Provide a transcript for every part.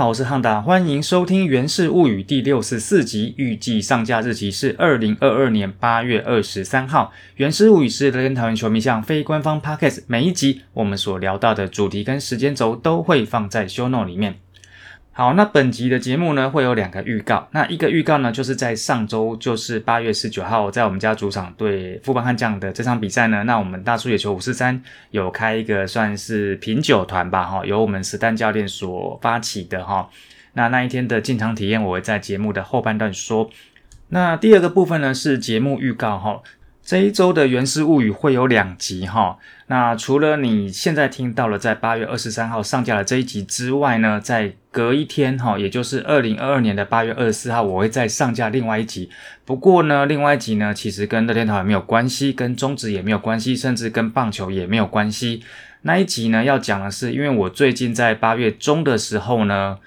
好，我是汉达，欢迎收听《源氏物语》第六十四集，预计上架日期是二零二二年八月二十三号。《源氏物语》是乐天桃园球迷向非官方 podcast，每一集我们所聊到的主题跟时间轴都会放在 show note 里面。好，那本集的节目呢会有两个预告。那一个预告呢，就是在上周，就是八月十九号，在我们家主场对富邦悍将的这场比赛呢，那我们大叔野球五四三有开一个算是品酒团吧，哈，由我们实弹教练所发起的哈。那那一天的进场体验，我会在节目的后半段说。那第二个部分呢是节目预告哈。这一周的《原始物语》会有两集哈。那除了你现在听到了在八月二十三号上架的这一集之外呢，在隔一天哈，也就是二零二二年的八月二十四号，我会再上架另外一集。不过呢，另外一集呢，其实跟乐天桃也没有关系，跟中职也没有关系，甚至跟棒球也没有关系。那一集呢，要讲的是，因为我最近在八月中的时候呢。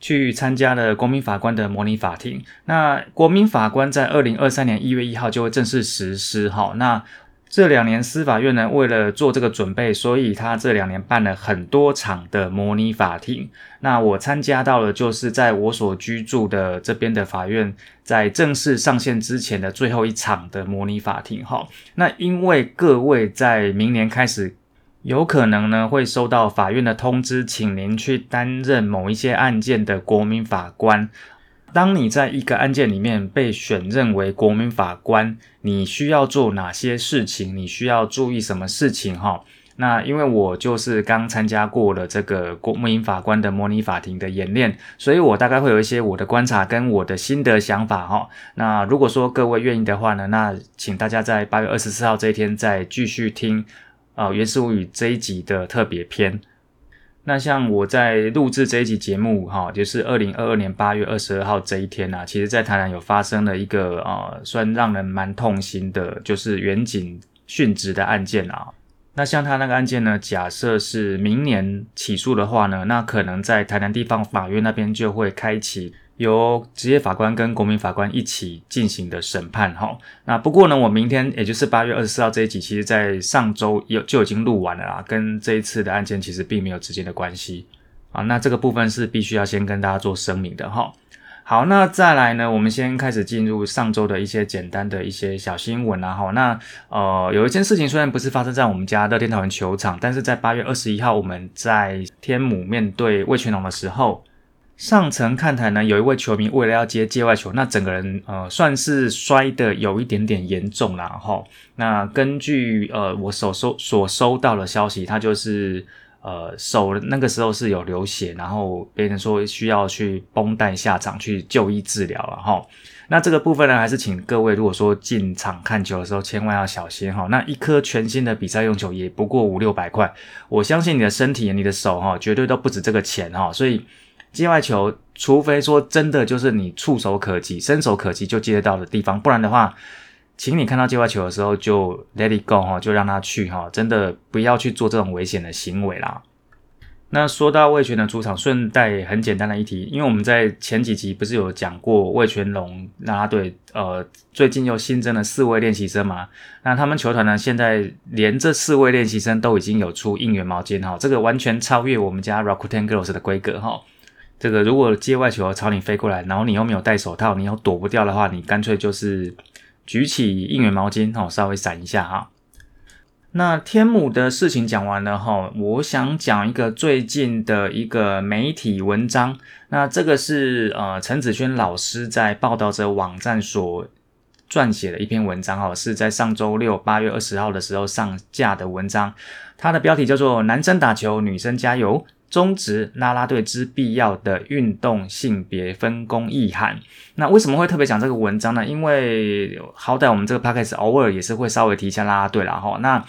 去参加了国民法官的模拟法庭。那国民法官在二零二三年一月一号就会正式实施。哈，那这两年司法院呢，为了做这个准备，所以他这两年办了很多场的模拟法庭。那我参加到了，就是在我所居住的这边的法院，在正式上线之前的最后一场的模拟法庭。哈，那因为各位在明年开始。有可能呢会收到法院的通知，请您去担任某一些案件的国民法官。当你在一个案件里面被选任为国民法官，你需要做哪些事情？你需要注意什么事情？哈，那因为我就是刚参加过了这个国民法官的模拟法庭的演练，所以我大概会有一些我的观察跟我的心得想法。哈，那如果说各位愿意的话呢，那请大家在八月二十四号这一天再继续听。啊，《原始物语》这一集的特别篇。那像我在录制这一集节目，哈，就是二零二二年八月二十二号这一天呐，其实在台南有发生了一个啊，算让人蛮痛心的，就是远景殉职的案件啊。那像他那个案件呢，假设是明年起诉的话呢，那可能在台南地方法院那边就会开启。由职业法官跟国民法官一起进行的审判，哈。那不过呢，我明天也就是八月二十四号这一集，其实在上周有就已经录完了啦，跟这一次的案件其实并没有直接的关系啊。那这个部分是必须要先跟大家做声明的，哈。好，那再来呢，我们先开始进入上周的一些简单的一些小新闻啊，哈。那呃，有一件事情虽然不是发生在我们家的天桃园球场，但是在八月二十一号我们在天母面对魏全龙的时候。上层看台呢，有一位球迷为了要接界外球，那整个人呃算是摔的有一点点严重了哈。那根据呃我所收所收到的消息，他就是呃手那个时候是有流血，然后别人说需要去绷带下场去就医治疗了哈。那这个部分呢，还是请各位如果说进场看球的时候，千万要小心哈。那一颗全新的比赛用球也不过五六百块，我相信你的身体、你的手哈，绝对都不止这个钱哈，所以。界外球，除非说真的就是你触手可及、伸手可及就接得到的地方，不然的话，请你看到界外球的时候就 let it go 哈，就让他去哈，真的不要去做这种危险的行为啦。那说到魏权的主场，顺带很简单的一提，因为我们在前几集不是有讲过魏全龙啦啦队，呃，最近又新增了四位练习生嘛，那他们球团呢，现在连这四位练习生都已经有出应援毛巾哈，这个完全超越我们家 Rakuten Girls 的规格哈。这个如果接外球朝你飞过来，然后你又没有戴手套，你又躲不掉的话，你干脆就是举起应援毛巾哦，稍微闪一下哈。那天母的事情讲完了哈，我想讲一个最近的一个媒体文章。那这个是呃陈子轩老师在报道者网站所撰写的一篇文章哈，是在上周六八月二十号的时候上架的文章。它的标题叫做“男生打球，女生加油”。中职啦啦队之必要的运动性别分工意涵。那为什么会特别讲这个文章呢？因为好歹我们这个 podcast 偶尔也是会稍微提一下啦啦队啦哈。那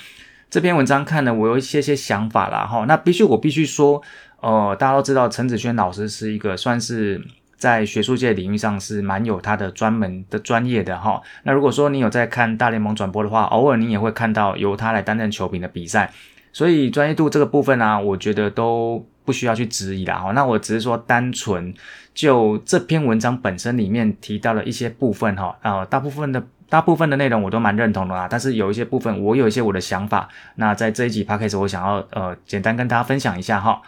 这篇文章看呢，我有一些些想法啦哈。那必须我必须说，呃，大家都知道陈子轩老师是一个算是在学术界领域上是蛮有他的专门的专业的哈。那如果说你有在看大联盟转播的话，偶尔你也会看到由他来担任球评的比赛。所以专业度这个部分呢，我觉得都不需要去质疑啦。哈，那我只是说单纯就这篇文章本身里面提到的一些部分哈，呃，大部分的大部分的内容我都蛮认同的啦。但是有一些部分我有一些我的想法，那在这一集 p a c k a g e 我想要呃简单跟大家分享一下哈。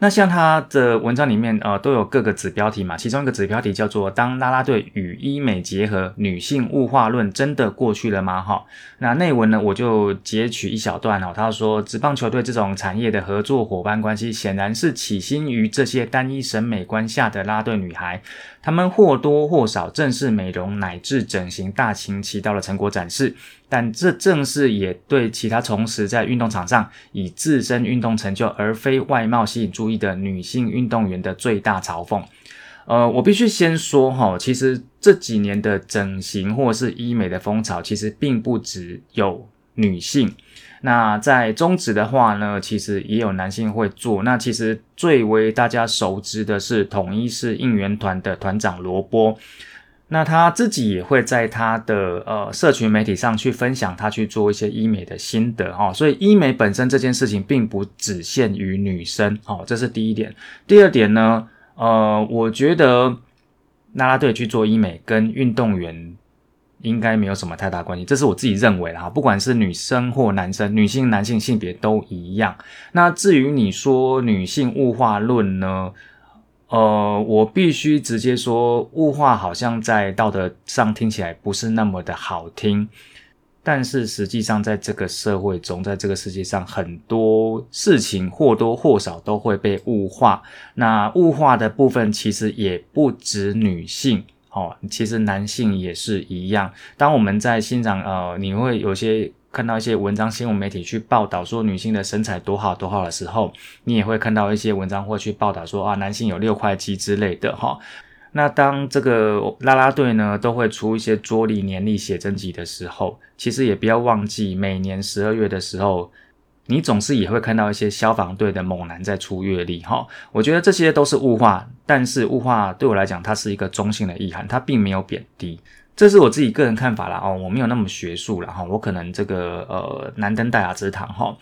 那像他的文章里面，呃，都有各个子标题嘛，其中一个子标题叫做“当啦啦队与医美结合，女性物化论真的过去了吗？”哈，那内文呢，我就截取一小段哦。他说，职棒球队这种产业的合作伙伴关系，显然是起心于这些单一审美观下的啦队女孩，她们或多或少正是美容乃至整形大行其道的成果展示。但这正是也对其他从事在运动场上以自身运动成就而非外貌吸引注的女性运动员的最大嘲讽。呃，我必须先说哈，其实这几年的整形或是医美的风潮，其实并不只有女性。那在中职的话呢，其实也有男性会做。那其实最为大家熟知的是统一是应援团的团长罗波。那他自己也会在他的呃社群媒体上去分享他去做一些医美的心得哈，所以医美本身这件事情并不只限于女生哦，这是第一点。第二点呢，呃，我觉得啦啦队去做医美跟运动员应该没有什么太大关系，这是我自己认为啦，不管是女生或男生，女性、男性性别都一样。那至于你说女性物化论呢？呃，我必须直接说，物化好像在道德上听起来不是那么的好听，但是实际上在这个社会中，在这个世界上，很多事情或多或少都会被物化。那物化的部分其实也不止女性哦，其实男性也是一样。当我们在欣赏呃，你会有些。看到一些文章、新闻媒体去报道说女性的身材多好多好的时候，你也会看到一些文章或去报道说啊，男性有六块肌之类的哈。那当这个拉拉队呢都会出一些桌历、年历、写真集的时候，其实也不要忘记，每年十二月的时候，你总是也会看到一些消防队的猛男在出阅历哈。我觉得这些都是物化，但是物化对我来讲，它是一个中性的意涵，它并没有贬低。这是我自己个人看法啦哦，我没有那么学术了哈，我可能这个呃难登大雅之堂哈，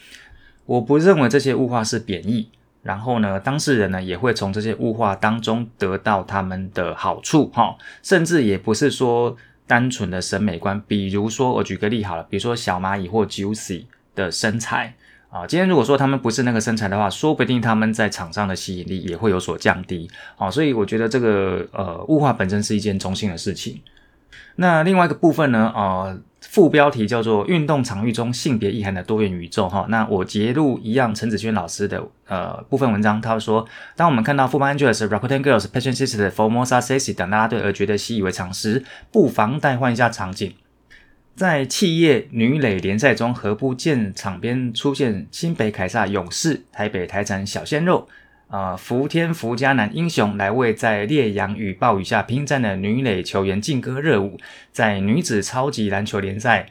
我不认为这些物化是贬义，然后呢，当事人呢也会从这些物化当中得到他们的好处哈，甚至也不是说单纯的审美观，比如说我举个例好了，比如说小蚂蚁或 Juicy 的身材啊，今天如果说他们不是那个身材的话，说不定他们在场上的吸引力也会有所降低啊，所以我觉得这个呃物化本身是一件中性的事情。那另外一个部分呢？呃，副标题叫做“运动场域中性别意涵的多元宇宙”哈。那我截录一样陈子轩老师的呃部分文章，他说：当我们看到富邦 Angels、Rakuten Girls、Passion Sisters、Formosa Sexy 等啦啦队而觉得习以为常时，不妨代换一下场景，在企业女垒联赛中，何不见场边出现新北凯撒勇士、台北台产小鲜肉？啊，福天福家男英雄来为在烈阳与暴雨下拼战的女垒球员劲歌热舞，在女子超级篮球联赛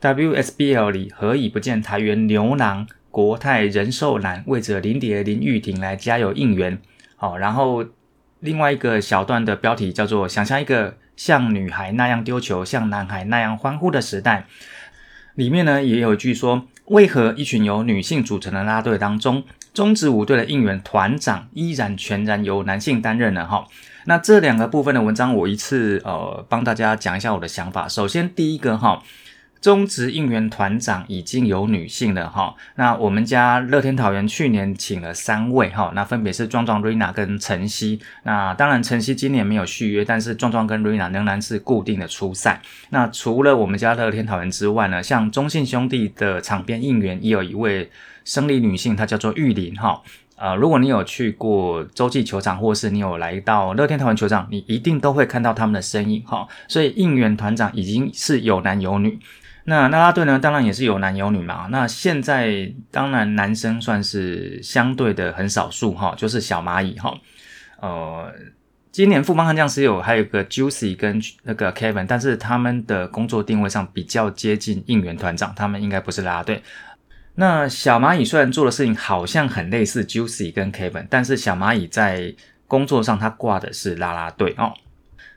WSBL 里，何以不见台元牛郎、国泰人寿男为着林蝶林玉婷来加油应援？好，然后另外一个小段的标题叫做“想象一个像女孩那样丢球，像男孩那样欢呼的时代”。里面呢也有一句说：为何一群由女性组成的拉队当中？中职五队的应援团长依然全然由男性担任了哈。那这两个部分的文章，我一次呃帮大家讲一下我的想法。首先第一个哈，中职应援团长已经有女性了哈。那我们家乐天桃园去年请了三位哈，那分别是壮壮、瑞娜跟晨曦。那当然晨曦今年没有续约，但是壮壮跟瑞娜仍然是固定的出赛。那除了我们家乐天桃园之外呢，像中信兄弟的场边应援也有一位。生理女性，她叫做玉林哈，呃，如果你有去过洲际球场，或是你有来到乐天桃园球场，你一定都会看到他们的身影哈。所以应援团长已经是有男有女，那啦啦队呢，当然也是有男有女嘛。那现在当然男生算是相对的很少数哈，就是小蚂蚁哈。呃，今年富邦悍将是有还有个 Juicy 跟那个 Kevin，但是他们的工作定位上比较接近应援团长，他们应该不是啦啦队。那小蚂蚁虽然做的事情好像很类似 Juicy 跟 Kevin，但是小蚂蚁在工作上他挂的是啦啦队哦。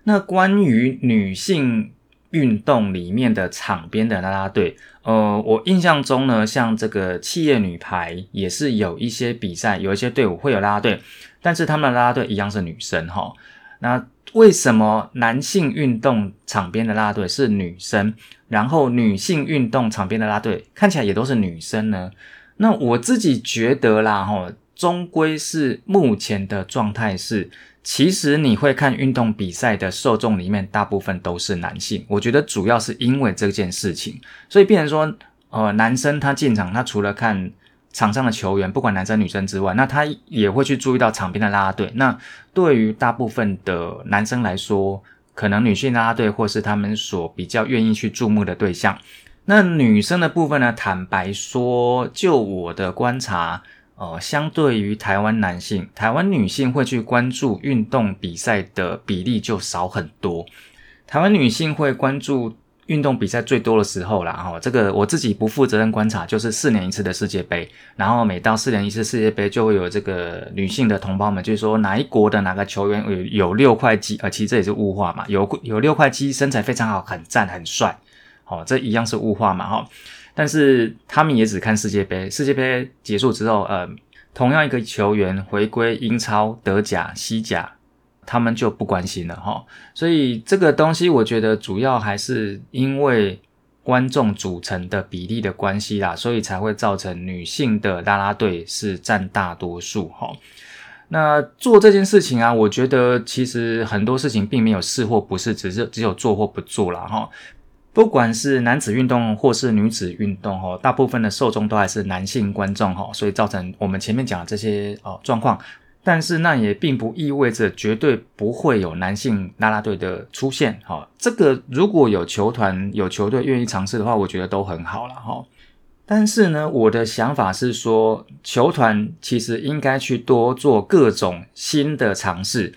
那关于女性运动里面的场边的啦啦队，呃，我印象中呢，像这个企业女排也是有一些比赛，有一些队伍会有啦啦队，但是他们的啦啦队一样是女生哈。那为什么男性运动场边的啦啦队是女生？然后女性运动场边的啦啦队看起来也都是女生呢。那我自己觉得啦，哈，终归是目前的状态是，其实你会看运动比赛的受众里面，大部分都是男性。我觉得主要是因为这件事情，所以变成说，呃，男生他进场，他除了看场上的球员，不管男生女生之外，那他也会去注意到场边的啦啦队。那对于大部分的男生来说，可能女性啦啦队或是他们所比较愿意去注目的对象。那女生的部分呢？坦白说，就我的观察，呃，相对于台湾男性，台湾女性会去关注运动比赛的比例就少很多。台湾女性会关注运动比赛最多的时候啦，哈，这个我自己不负责任观察，就是四年一次的世界杯，然后每到四年一次世界杯，就会有这个女性的同胞们，就是说哪一国的哪个球员有有六块肌，呃，其实这也是物化嘛，有有六块肌，身材非常好，很赞，很帅。哦，这一样是物化嘛，哈，但是他们也只看世界杯，世界杯结束之后，呃，同样一个球员回归英超、德甲、西甲，他们就不关心了，哈，所以这个东西我觉得主要还是因为观众组成的比例的关系啦，所以才会造成女性的啦啦队是占大多数，哈。那做这件事情啊，我觉得其实很多事情并没有是或不是，只是只有做或不做了，哈。不管是男子运动或是女子运动，哈，大部分的受众都还是男性观众，哈，所以造成我们前面讲的这些哦状况。但是那也并不意味着绝对不会有男性啦啦队的出现，哈。这个如果有球团有球队愿意尝试的话，我觉得都很好了，哈。但是呢，我的想法是说，球团其实应该去多做各种新的尝试，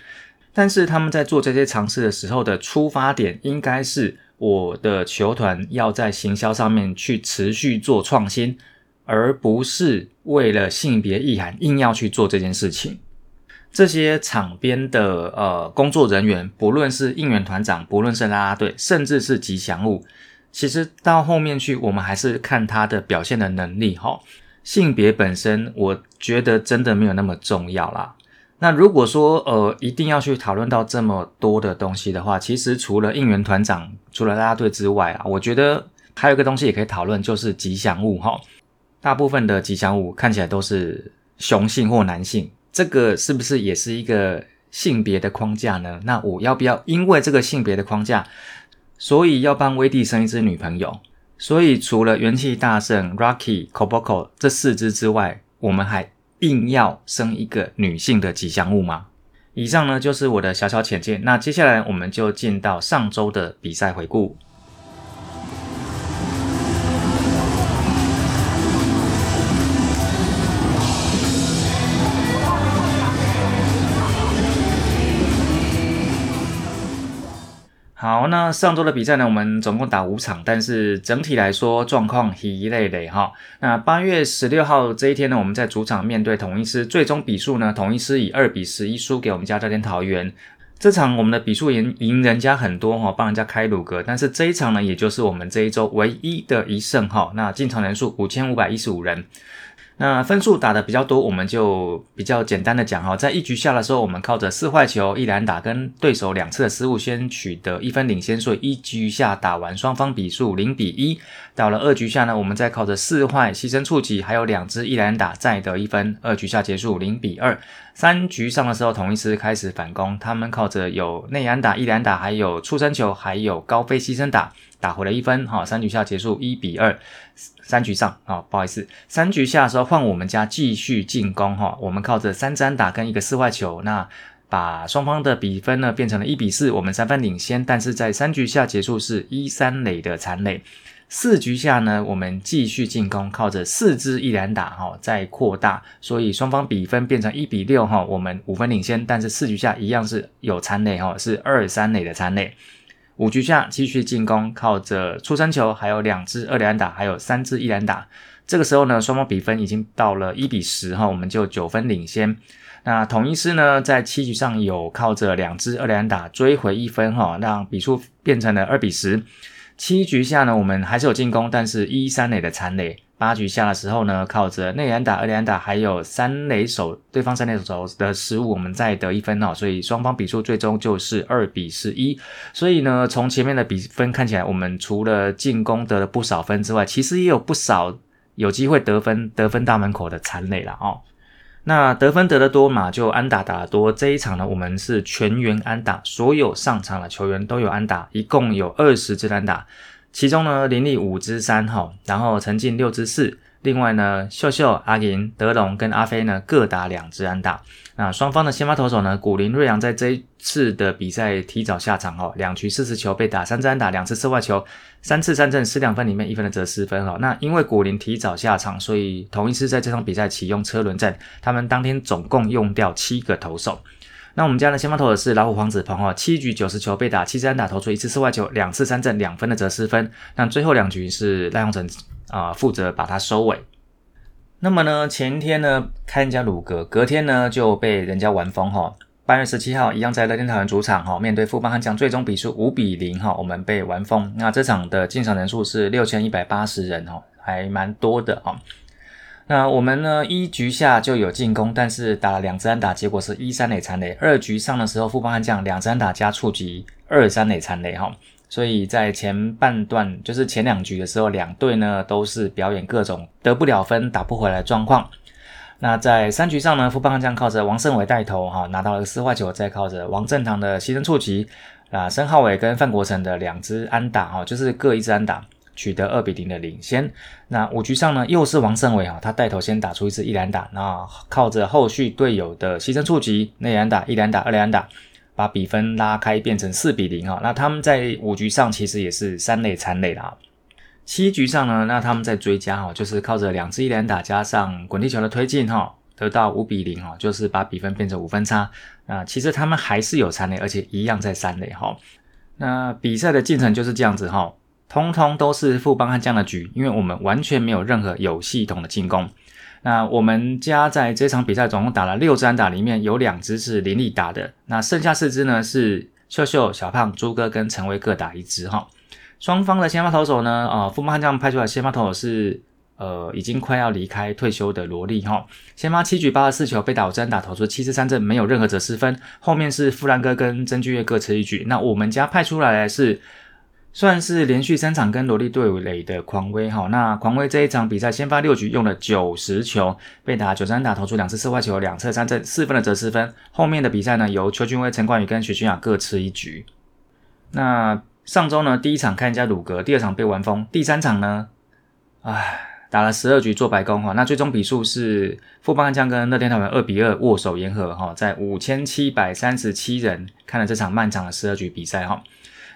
但是他们在做这些尝试的时候的出发点应该是。我的球团要在行销上面去持续做创新，而不是为了性别意涵硬要去做这件事情。这些场边的呃工作人员，不论是应援团长，不论是啦啦队，甚至是吉祥物，其实到后面去，我们还是看他的表现的能力哈。性别本身，我觉得真的没有那么重要啦。那如果说呃一定要去讨论到这么多的东西的话，其实除了应援团长、除了啦啦队之外啊，我觉得还有一个东西也可以讨论，就是吉祥物哈。大部分的吉祥物看起来都是雄性或男性，这个是不是也是一个性别的框架呢？那我要不要因为这个性别的框架，所以要帮威蒂生一只女朋友？所以除了元气大圣、Rocky、Koboko 这四只之外，我们还？硬要生一个女性的吉祥物吗？以上呢就是我的小小浅见。那接下来我们就进到上周的比赛回顾。好，那上周的比赛呢？我们总共打五场，但是整体来说状况一累累哈。那八月十六号这一天呢，我们在主场面对统一师，最终比数呢，统一师以二比十一输给我们家教练桃园。这场我们的比数赢赢人家很多哈，帮人家开鲁格，但是这一场呢，也就是我们这一周唯一的一胜哈。那进场人数五千五百一十五人。那分数打的比较多，我们就比较简单的讲哈，在一局下的时候，我们靠着四坏球、一篮打跟对手两次的失误，先取得一分领先，所以一局下打完，双方比数零比一。到了二局下呢，我们再靠着四坏、牺牲触及，还有两支一篮打再得一分，二局下结束零比二。三局上的时候，同一师开始反攻，他们靠着有内安打、一篮打，还有触身球，还有高飞牺牲打，打回了一分。哈，三局下结束一比二。三局上啊，不好意思，三局下的时候换我们家继续进攻哈，我们靠着三支打跟一个四坏球，那把双方的比分呢变成了一比四，我们三分领先。但是在三局下结束是一三垒的残垒。四局下呢，我们继续进攻，靠着四支一连打哈，再扩大，所以双方比分变成一比六哈，我们五分领先。但是四局下一样是有残垒哈，是二三垒的残垒。五局下继续进攻，靠着出生球，还有两支二连打，还有三支一连打。这个时候呢，双方比分已经到了一比十哈，我们就九分领先。那统一师呢，在七局上有靠着两支二连打追回一分哈，让比数变成了二比十。七局下呢，我们还是有进攻，但是一三垒的残垒。八局下的时候呢，靠着内安打、二连打，还有三垒手对方三垒手的失误，我们再得一分哦，所以双方比数最终就是二比十一。所以呢，从前面的比分看起来，我们除了进攻得了不少分之外，其实也有不少有机会得分得分大门口的残垒了哦。那得分得的多嘛，就安打打得多。这一场呢，我们是全员安打，所有上场的球员都有安打，一共有二十支安打，其中呢林立五支三哈，然后陈进六支四。另外呢，秀秀、阿银、德龙跟阿飞呢各打两支安打。那双方的先发投手呢，古林瑞阳在这一次的比赛提早下场哈，两局四十球被打三支安打，两次四外球，三次三振失两分里面一分的折失分哈。那因为古林提早下场，所以同一次在这场比赛启用车轮战，他们当天总共用掉七个投手。那我们家的先发投手是老虎黄子鹏哈，七局九十球被打七支安打，投出一次四外球，两次三振两分的折失分。那最后两局是赖鸿成。啊，负责把它收尾。那么呢，前天呢开人家鲁格，隔天呢就被人家玩疯哈。八月十七号一样在乐天桃园主场哈，面对富邦悍将，最终比数五比零哈，我们被玩疯。那这场的进场人数是六千一百八十人哈，还蛮多的哈。那我们呢一局下就有进攻，但是打了两支安打，结果是一三垒残垒。二局上的时候，富邦悍将两支安打加触及二三垒残垒哈。所以在前半段，就是前两局的时候，两队呢都是表演各种得不了分、打不回来的状况。那在三局上呢，富邦悍将靠着王胜伟带头哈，拿到了四坏球，再靠着王正堂的牺牲触及啊，申浩伟跟范国成的两支安打哈，就是各一支安打，取得二比零的领先。那五局上呢，又是王胜伟哈，他带头先打出一支一连打，那靠着后续队友的牺牲触及内安打、一连打、二连打。把比分拉开，变成四比零哈。那他们在五局上其实也是三垒残垒啦。七局上呢，那他们在追加哈，就是靠着两支一连打加上滚地球的推进哈，得到五比零哈，就是把比分变成五分差。那其实他们还是有残垒，而且一样在三垒哈。那比赛的进程就是这样子哈，通通都是富邦悍将的局，因为我们完全没有任何有系统的进攻。那我们家在这场比赛总共打了六支安打，里面有两支是林立打的，那剩下四支呢是秀秀、小胖、朱哥跟陈威各打一支哈。双方的先发投手呢，啊，富邦悍将派出来先发投手是呃已经快要离开退休的罗莉哈。先发七局八十四球被打五支安打，投出七十三振，没有任何者失分。后面是富兰哥跟曾俊岳各持一局。那我们家派出来的是。算是连续三场跟萝莉对垒的狂威哈，那狂威这一场比赛先发六局用了九十球，被打九三打投出两次四坏球，两侧三振四分的折失分。后面的比赛呢，由邱俊威、陈冠宇跟许俊雅各吃一局。那上周呢，第一场看人家鲁格，第二场被玩疯，第三场呢，唉，打了十二局做白工哈。那最终比数是富邦悍将跟乐天桃园二比二握手言和哈，在五千七百三十七人看了这场漫长的十二局比赛哈。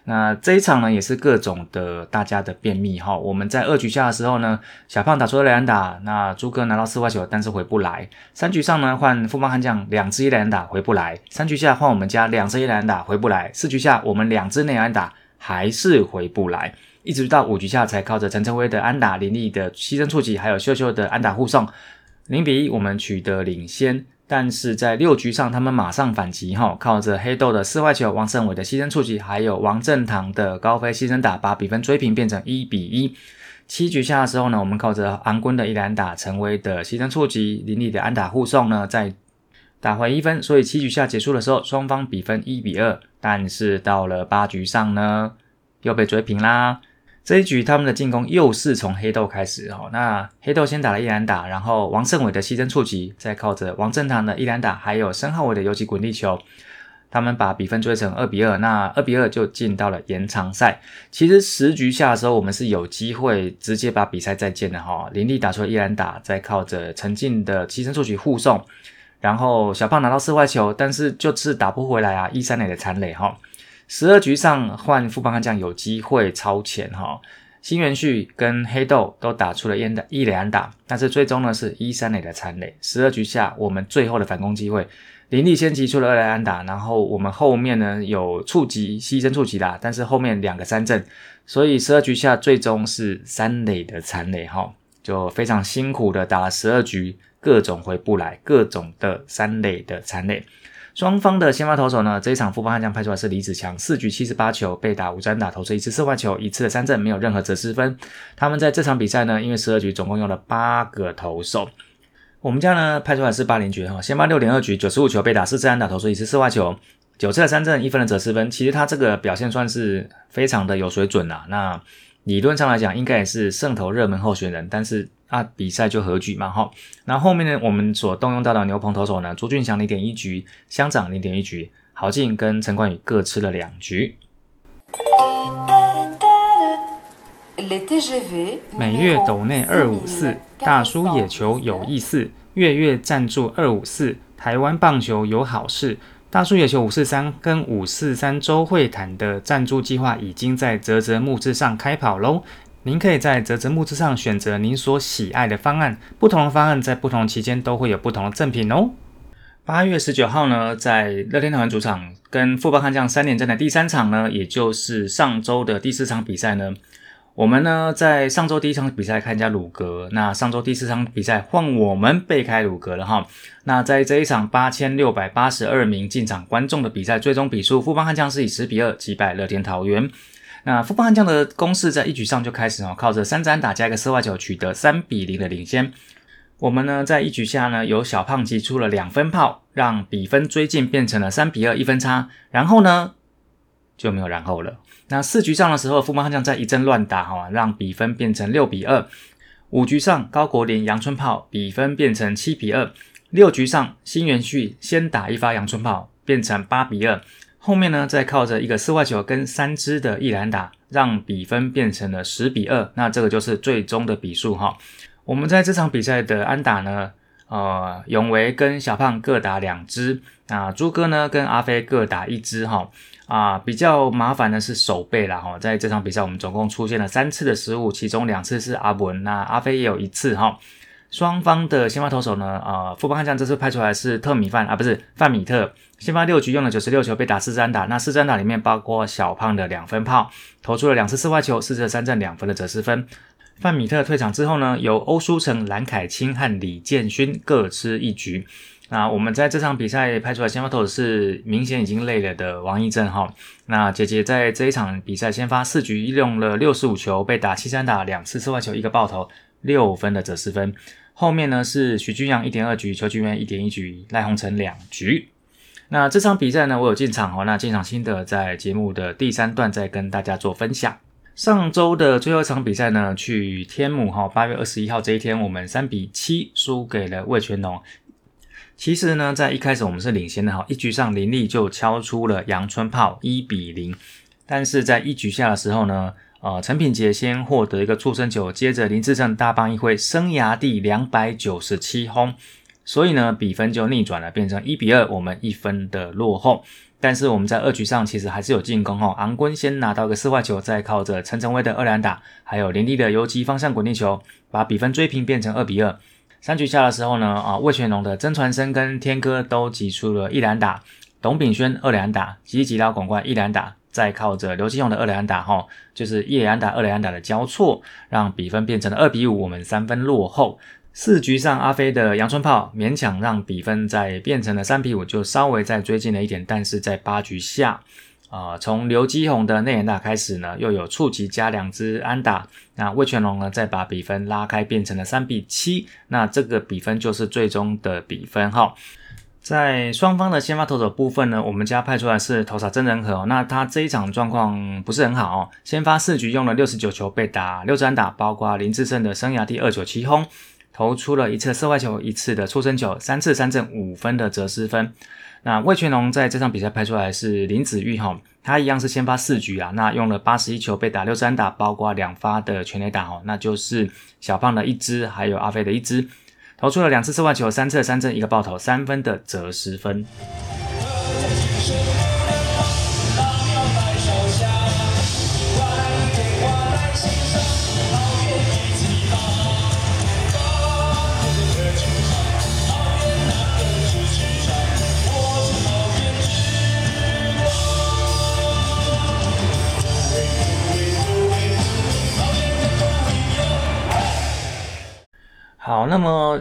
那这一场呢，也是各种的大家的便秘哈。我们在二局下的时候呢，小胖打出了两打，那朱哥拿到四坏球，但是回不来。三局上呢，换富邦悍将两支一两打回不来。三局下换我们家两支一两打回不来。四局下我们两支内安打还是回不来，一直到五局下才靠着陈晨威的安打、林立的牺牲触及，还有秀秀的安打护送，零比一我们取得领先。但是在六局上，他们马上反击哈，靠着黑豆的四坏球、王胜伟的牺牲触及，还有王正堂的高飞牺牲打，把比分追平，变成一比一。七局下的时候呢，我们靠着安坤的一篮打、陈威的牺牲触及、林立的安打护送呢，再打回一分，所以七局下结束的时候，双方比分一比二。但是到了八局上呢，又被追平啦。这一局他们的进攻又是从黑豆开始哈，那黑豆先打了一篮打，然后王胜伟的牺牲触及，再靠着王正堂的一篮打，还有申浩伟的游击滚地球，他们把比分追成二比二，那二比二就进到了延长赛。其实十局下的时候，我们是有机会直接把比赛再见的哈。林立打出了一篮打，再靠着陈进的牺牲触及护送，然后小胖拿到四坏球，但是就是打不回来啊，一三垒的残垒哈。十二局上换富邦悍将有机会超前哈，新元旭跟黑豆都打出了一打一两打，但是最终呢是一三垒的残垒。十二局下我们最后的反攻机会，林立先击出了二垒安打，然后我们后面呢有触及牺牲触及啦，但是后面两个三振，所以十二局下最终是三垒的残垒哈，就非常辛苦的打了十二局，各种回不来，各种的三垒的残垒。双方的先发投手呢，这一场富邦悍将派出来是李子强，四局七十八球被打五战打，投出一次四坏球，一次的三振，没有任何折失分。他们在这场比赛呢，因为十二局总共用了八个投手，我们家呢派出来是八连局哈，先发六点二局九十五球被打四次安打，投出一次四坏球，九次的三振，一分的折失分。其实他这个表现算是非常的有水准啦。那理论上来讲应该也是胜投热门候选人，但是啊比赛就和局嘛哈。那后面呢，我们所动用到的牛棚投手呢，朱俊祥零点一局，乡长零点一局，郝进跟陈冠宇各吃了两局。每月斗内二五四，大叔野球有意思，月月赞助二五四，台湾棒球有好事。大叔野球五四三跟五四三周会谈的赞助计划已经在泽泽募资上开跑喽。您可以在泽泽募资上选择您所喜爱的方案，不同的方案在不同期间都会有不同的赠品哦。八月十九号呢，在乐天团主场跟富邦悍将三连战的第三场呢，也就是上周的第四场比赛呢。我们呢，在上周第一场比赛看人家鲁格，那上周第四场比赛换我们被开鲁格了哈。那在这一场八千六百八十二名进场观众的比赛，最终比数富邦悍将是以十比二击败乐天桃园。那富邦悍将的攻势在一局上就开始哦，靠着三战打加一个四外球取得三比零的领先。我们呢，在一局下呢，由小胖击出了两分炮，让比分追进变成了三比二一分差。然后呢，就没有然后了。那四局上的时候，富邦悍将在一阵乱打哈，让比分变成六比二。五局上，高国林阳春炮，比分变成七比二。六局上，新元旭先打一发阳春炮，变成八比二。后面呢，再靠着一个四外球跟三支的一篮打，让比分变成了十比二。那这个就是最终的比数哈。我们在这场比赛的安打呢，呃，永维跟小胖各打两支，那朱哥呢跟阿飞各打一支哈。啊，比较麻烦的是手背啦哈，在这场比赛我们总共出现了三次的失误，其中两次是阿文，那阿飞也有一次哈。双方的先发投手呢，呃，富邦悍将这次派出来是特米范啊，不是范米特，先发六局用了九十六球，被打四三打，那四三打里面包括小胖的两分炮，投出了两次四坏球，四次三战两分的折失分。范米特退场之后呢，由欧舒成、蓝凯清和李建勋各吃一局。那我们在这场比赛拍出来先发投手是明显已经累了的王义正哈。那姐姐在这一场比赛先发四局用了六十五球，被打七三打两次四外球一个爆头六分的折失分。后面呢是徐君阳一点二局，邱俊元一点一局，赖鸿成两局。那这场比赛呢我有进场哦，那进场心得在节目的第三段再跟大家做分享。上周的最后一场比赛呢，去天母哈，八月二十一号这一天，我们三比七输给了魏全龙。其实呢，在一开始我们是领先的哈，一局上林立就敲出了阳春炮一比零，但是在一局下的时候呢，呃，陈品杰先获得一个触身球，接着林志胜大棒一挥，生涯第两百九十七轰，所以呢，比分就逆转了，变成一比二，我们一分的落后。但是我们在二局上其实还是有进攻哈，昂坤先拿到个四坏球，再靠着陈晨威的二连打，还有林立的游击方向滚地球，把比分追平，变成二比二。三局下的时候呢，啊，魏全龙的曾传生跟天哥都挤出了一两打，董炳轩二两打，吉吉拉广冠一两打，再靠着刘继勇的二两打，哈，就是一两打二两打的交错，让比分变成了二比五，我们三分落后。四局上阿飞的阳春炮勉强让比分再变成了三比五，就稍微再追进了一点，但是在八局下。啊，从刘基宏的内野打开始呢，又有触及加两支安打，那魏全龙呢再把比分拉开，变成了三比七，那这个比分就是最终的比分哈。在双方的先发投手部分呢，我们家派出来是投手真人和，那他这一场状况不是很好，先发四局用了六十九球被打六支安打，包括林志胜的生涯第二九七轰，投出了一次射外球，一次的出生球，三次三振五分的折失分。那魏全龙在这场比赛拍出来是林子玉哈，他一样是先发四局啊，那用了八十一球被打六三打，包括两发的全垒打哈，那就是小胖的一支，还有阿飞的一支，投出了两次四外球，三次三振，一个爆头，三分的折十分。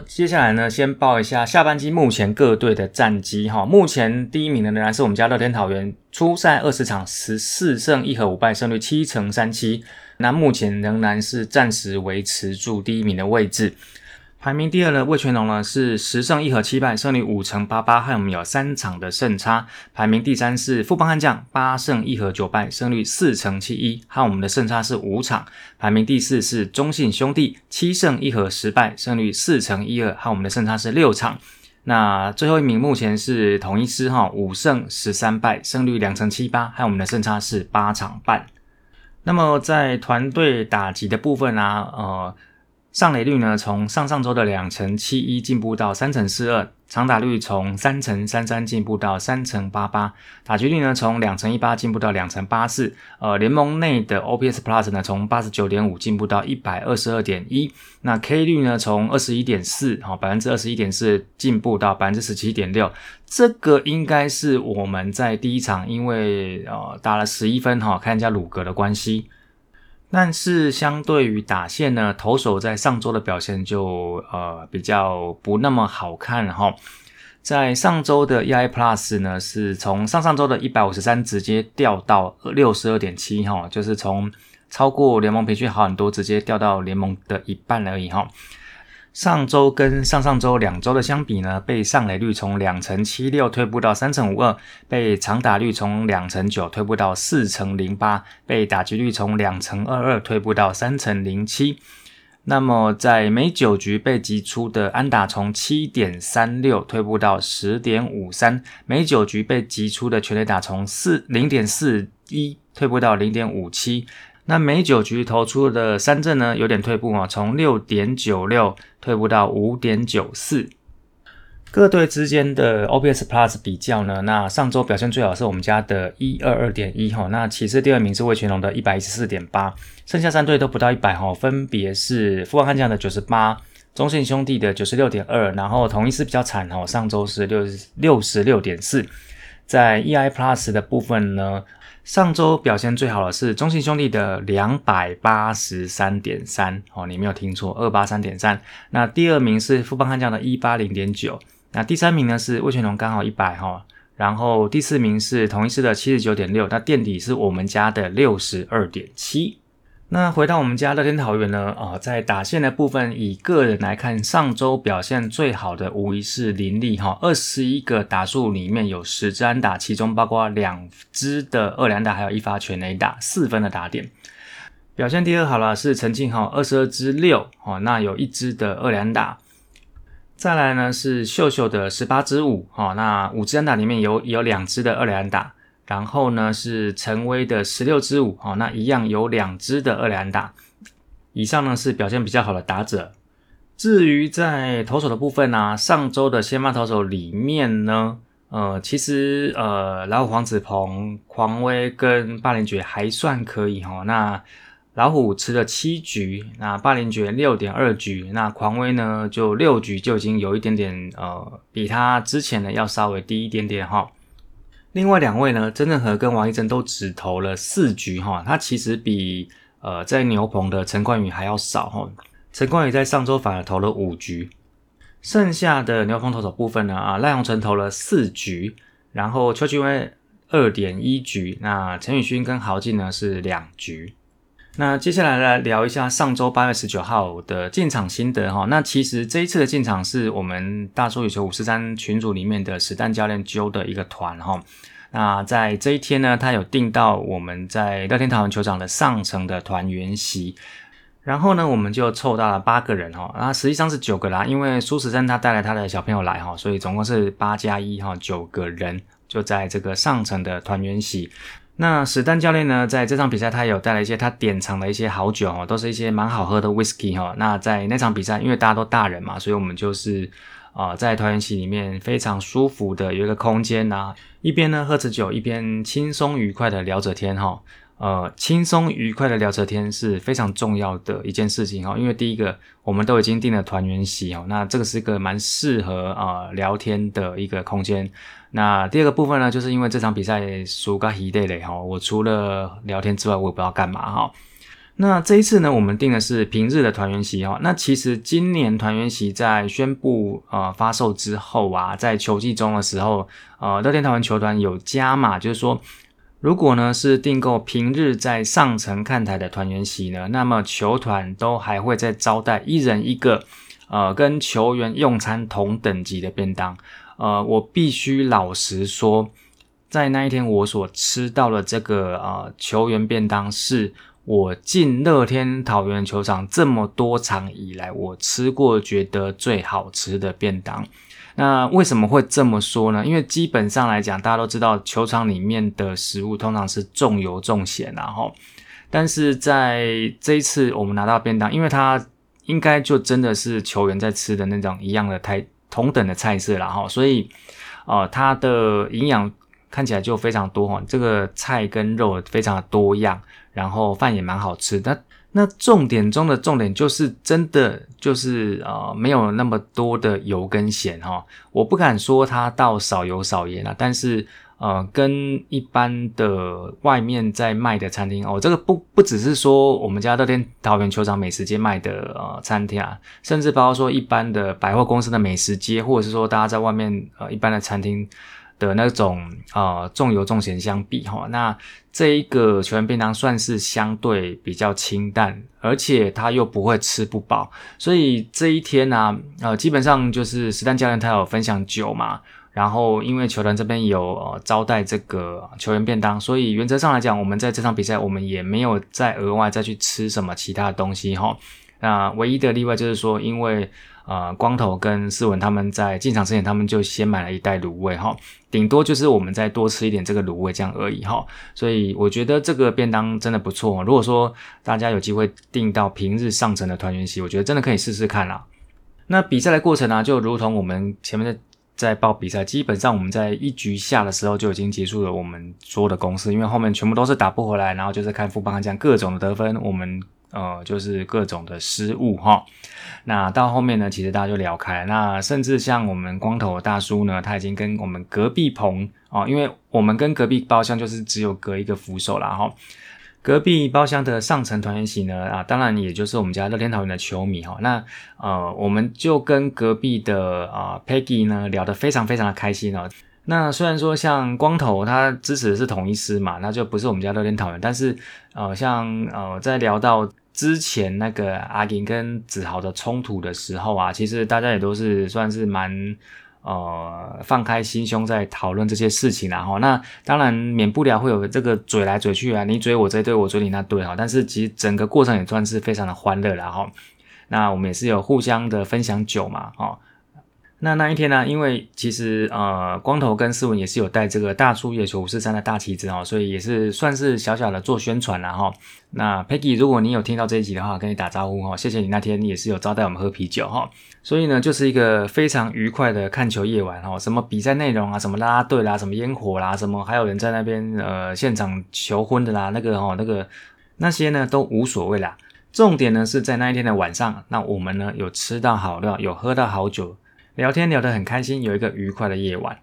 接下来呢，先报一下下半季目前各队的战绩哈。目前第一名的仍然是我们家乐天桃园，初赛二十场十四胜一和五败，胜率七成三七。那目前仍然是暂时维持住第一名的位置。排名第二的魏全龙呢是十胜一和七败，胜率五成八八，和我们有三场的胜差。排名第三是富邦悍将，八胜一和九败，胜率四成七一，和我们的胜差是五场。排名第四是中信兄弟，七胜一和十败，胜率四成一二，和我们的胜差是六场。那最后一名目前是统一师哈，五胜十三败，胜率两成七八，和我们的胜差是八场半。那么在团队打击的部分啊，呃。上垒率呢，从上上周的两成七一进步到三成四二，长打率从三成三三进步到三成八八，打击率呢从两成一八进步到两成八四，呃，联盟内的 OPS Plus 呢从八十九点五进步到一百二十二点一，那 K 率呢从二十一点四，好百分之二十一点四进步到百分之十七点六，这个应该是我们在第一场因为呃打了十一分哈，看人家鲁格的关系。但是相对于打线呢，投手在上周的表现就呃比较不那么好看哈。在上周的 EI Plus 呢，是从上上周的一百五十三直接掉到六十二点七哈，就是从超过联盟平均好很多，直接掉到联盟的一半而已哈。上周跟上上周两周的相比呢，被上垒率从两成七六退步到三成五二，被长打率从两成九退步到四成零八，被打击率从两成二二退步到三成零七。那么在每九局被击出的安打从七点三六退步到十点五三，每九局被击出的全垒打从四零点四一退步到零点五七。那美酒局投出的三振呢，有点退步啊，从六点九六退步到五点九四。各队之间的 OPS Plus 比较呢，那上周表现最好是我们家的一二二点一哈，那其次第二名是魏全龙的一百一十四点八，剩下三队都不到一百哈，分别是富邦悍将的九十八，中信兄弟的九十六点二，然后同一是比较惨哈，上周是六六十六点四，在 EI Plus 的部分呢。上周表现最好的是中信兄弟的两百八十三点三哦，你没有听错，二八三点三。那第二名是富邦悍将的一八零点九，那第三名呢是魏全龙刚好一百哈，然后第四名是同一师的七十九点六，那垫底是我们家的六十二点七。那回到我们家乐天桃园呢？啊，在打线的部分，以个人来看，上周表现最好的无疑是林立哈，二十一个打数里面有十支安打，其中包括两支的二连打，还有一发全垒打，四分的打点。表现第二好了是陈庆浩，二十二支六哦，那有一支的二连打。再来呢是秀秀的十八支五哦，那五支安打里面有有两支的二连打。然后呢是陈威的十六支五，哦，那一样有两支的二连打。以上呢是表现比较好的打者。至于在投手的部分呢，上周的先发投手里面呢，呃，其实呃老虎黄子鹏、狂威跟霸凌爵还算可以哈。那老虎吃了七局，那霸凌爵六点二局，那狂威呢就六局就已经有一点点呃比他之前的要稍微低一点点哈。另外两位呢，曾正和跟王一珍都只投了四局哈，他其实比呃在牛棚的陈冠宇还要少哈。陈冠宇在上周反而投了五局，剩下的牛棚投手部分呢啊，赖鸿成投了四局，然后邱俊威二点一局，那陈宇勋跟豪进呢是两局。那接下来来聊一下上周八月十九号的进场心得哈。那其实这一次的进场是我们大叔羽球五十三群组里面的实弹教练揪的一个团哈。那在这一天呢，他有订到我们在乐天桃园球场的上层的团员席，然后呢，我们就凑到了八个人哈。那实际上是九个啦，因为苏时珍他带了他的小朋友来哈，所以总共是八加一哈，九个人就在这个上层的团员席。那史丹教练呢，在这场比赛他有带来一些他典藏的一些好酒哦，都是一些蛮好喝的 whisky 哈。那在那场比赛，因为大家都大人嘛，所以我们就是啊，在团圆席里面非常舒服的有一个空间呐，一边呢喝着酒，一边轻松愉快的聊着天哈。呃，轻松愉快的聊着天是非常重要的一件事情哈，因为第一个我们都已经订了团圆席哦，那这个是一个蛮适合啊聊天的一个空间。那第二个部分呢，就是因为这场比赛输个一队嘞哈，我除了聊天之外，我也不知道干嘛哈。那这一次呢，我们定的是平日的团圆席哈。那其实今年团圆席在宣布呃发售之后啊，在球季中的时候，呃，乐天台湾球团有加码，就是说，如果呢是订购平日在上层看台的团圆席呢，那么球团都还会再招待一人一个。呃跟球员用餐同等级的便当。呃，我必须老实说，在那一天我所吃到的这个呃球员便当，是我进乐天桃园球场这么多场以来，我吃过觉得最好吃的便当。那为什么会这么说呢？因为基本上来讲，大家都知道球场里面的食物通常是重油重咸，然后，但是在这一次我们拿到便当，因为它应该就真的是球员在吃的那种一样的台同等的菜色然后，所以，呃，它的营养看起来就非常多哈，这个菜跟肉非常的多样，然后饭也蛮好吃的。那重点中的重点就是真的就是呃没有那么多的油跟咸哈，我不敢说它到少油少盐啊，但是呃跟一般的外面在卖的餐厅哦，这个不不只是说我们家乐天桃园球场美食街卖的呃餐厅啊，甚至包括说一般的百货公司的美食街，或者是说大家在外面呃一般的餐厅。的那种啊重油重咸相比哈，那这一个球员便当算是相对比较清淡，而且他又不会吃不饱，所以这一天呢，呃，基本上就是实丹教练他有分享酒嘛，然后因为球团这边有呃招待这个球员便当，所以原则上来讲，我们在这场比赛我们也没有再额外再去吃什么其他的东西哈，那唯一的例外就是说因为。呃，光头跟思文他们在进场之前，他们就先买了一袋卤味哈，顶多就是我们再多吃一点这个卤味这样而已哈。所以我觉得这个便当真的不错。如果说大家有机会订到平日上层的团圆席，我觉得真的可以试试看啦。那比赛的过程呢，就如同我们前面在在报比赛，基本上我们在一局下的时候就已经结束了我们所有的公司，因为后面全部都是打不回来，然后就是看副帮这样各种的得分，我们。呃，就是各种的失误哈。那到后面呢，其实大家就聊开了。那甚至像我们光头大叔呢，他已经跟我们隔壁棚哦，因为我们跟隔壁包厢就是只有隔一个扶手啦哈。隔壁包厢的上层团员席呢，啊，当然也就是我们家乐天桃园的球迷哈。那呃，我们就跟隔壁的啊 Peggy 呢聊得非常非常的开心哦。那虽然说像光头他支持的是统一师嘛，那就不是我们家乐天桃园，但是呃，像呃在聊到。之前那个阿金跟子豪的冲突的时候啊，其实大家也都是算是蛮呃放开心胸在讨论这些事情啦哈。那当然免不了会有这个嘴来嘴去啊，你嘴我这对，我嘴你那对哈。但是其实整个过程也算是非常的欢乐啦哈。那我们也是有互相的分享酒嘛哈。那那一天呢？因为其实呃，光头跟思文也是有带这个大出野球五四三的大旗子哦，所以也是算是小小的做宣传了哈。那 Peggy，如果你有听到这一集的话，跟你打招呼哈，谢谢你那天也是有招待我们喝啤酒哈。所以呢，就是一个非常愉快的看球夜晚哈。什么比赛内容啊，什么啦啦队啦，什么烟火啦，什么还有人在那边呃现场求婚的啦，那个哈那个那些呢都无所谓啦。重点呢是在那一天的晚上，那我们呢有吃到好料，有喝到好酒。聊天聊得很开心，有一个愉快的夜晚。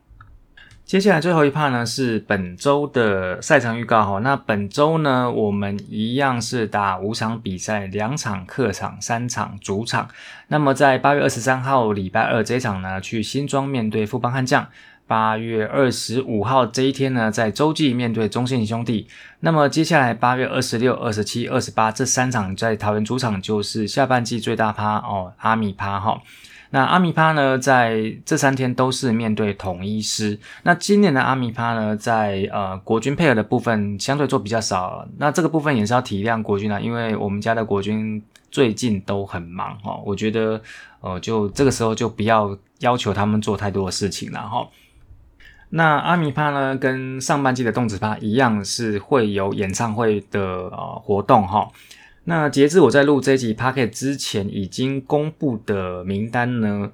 接下来最后一 part 呢是本周的赛程预告哈。那本周呢，我们一样是打五场比赛，两场客场，三场主场。那么在八月二十三号礼拜二这一场呢，去新庄面对富邦悍将；八月二十五号这一天呢，在洲际面对中信兄弟。那么接下来八月二十六、二十七、二十八这三场在桃园主场，就是下半季最大趴哦，阿米趴哈。那阿米帕呢，在这三天都是面对统一师。那今年的阿米帕呢，在呃国军配合的部分相对做比较少。那这个部分也是要体谅国军啊，因为我们家的国军最近都很忙哈。我觉得呃，就这个时候就不要要求他们做太多的事情了哈。那阿米帕呢，跟上半季的动子帕一样，是会有演唱会的呃活动哈。那截至我在录这集 p o c k e t 之前，已经公布的名单呢，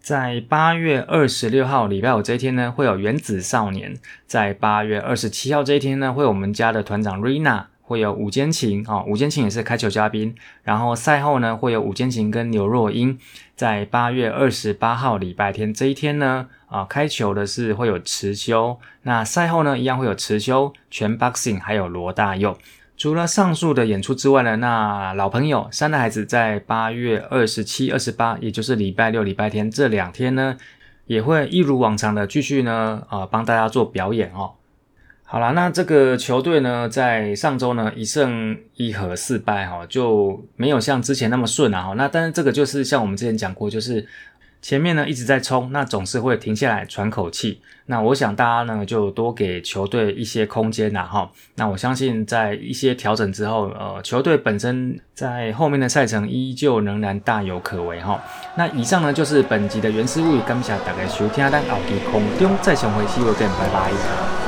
在八月二十六号礼拜五这一天呢，会有原子少年；在八月二十七号这一天呢，会有我们家的团长 Rina，会有五间琴啊，五间琴也是开球嘉宾。然后赛后呢，会有五间琴跟刘若英。在八月二十八号礼拜天这一天呢，啊，开球的是会有池修。那赛后呢，一样会有池修、全 Boxing 还有罗大佑。除了上述的演出之外呢，那老朋友三的孩子在八月二十七、二十八，也就是礼拜六、礼拜天这两天呢，也会一如往常的继续呢，呃，帮大家做表演哦。好啦，那这个球队呢，在上周呢一胜一和四败哈，就没有像之前那么顺啊哈。那但是这个就是像我们之前讲过，就是前面呢一直在冲，那总是会停下来喘口气。那我想大家呢就多给球队一些空间啦哈。那我相信在一些调整之后，呃，球队本身在后面的赛程依旧仍然大有可为哈。那以上呢就是本集的原始物语，感谢大家收听，咱后期空中再相会，see you again，拜拜。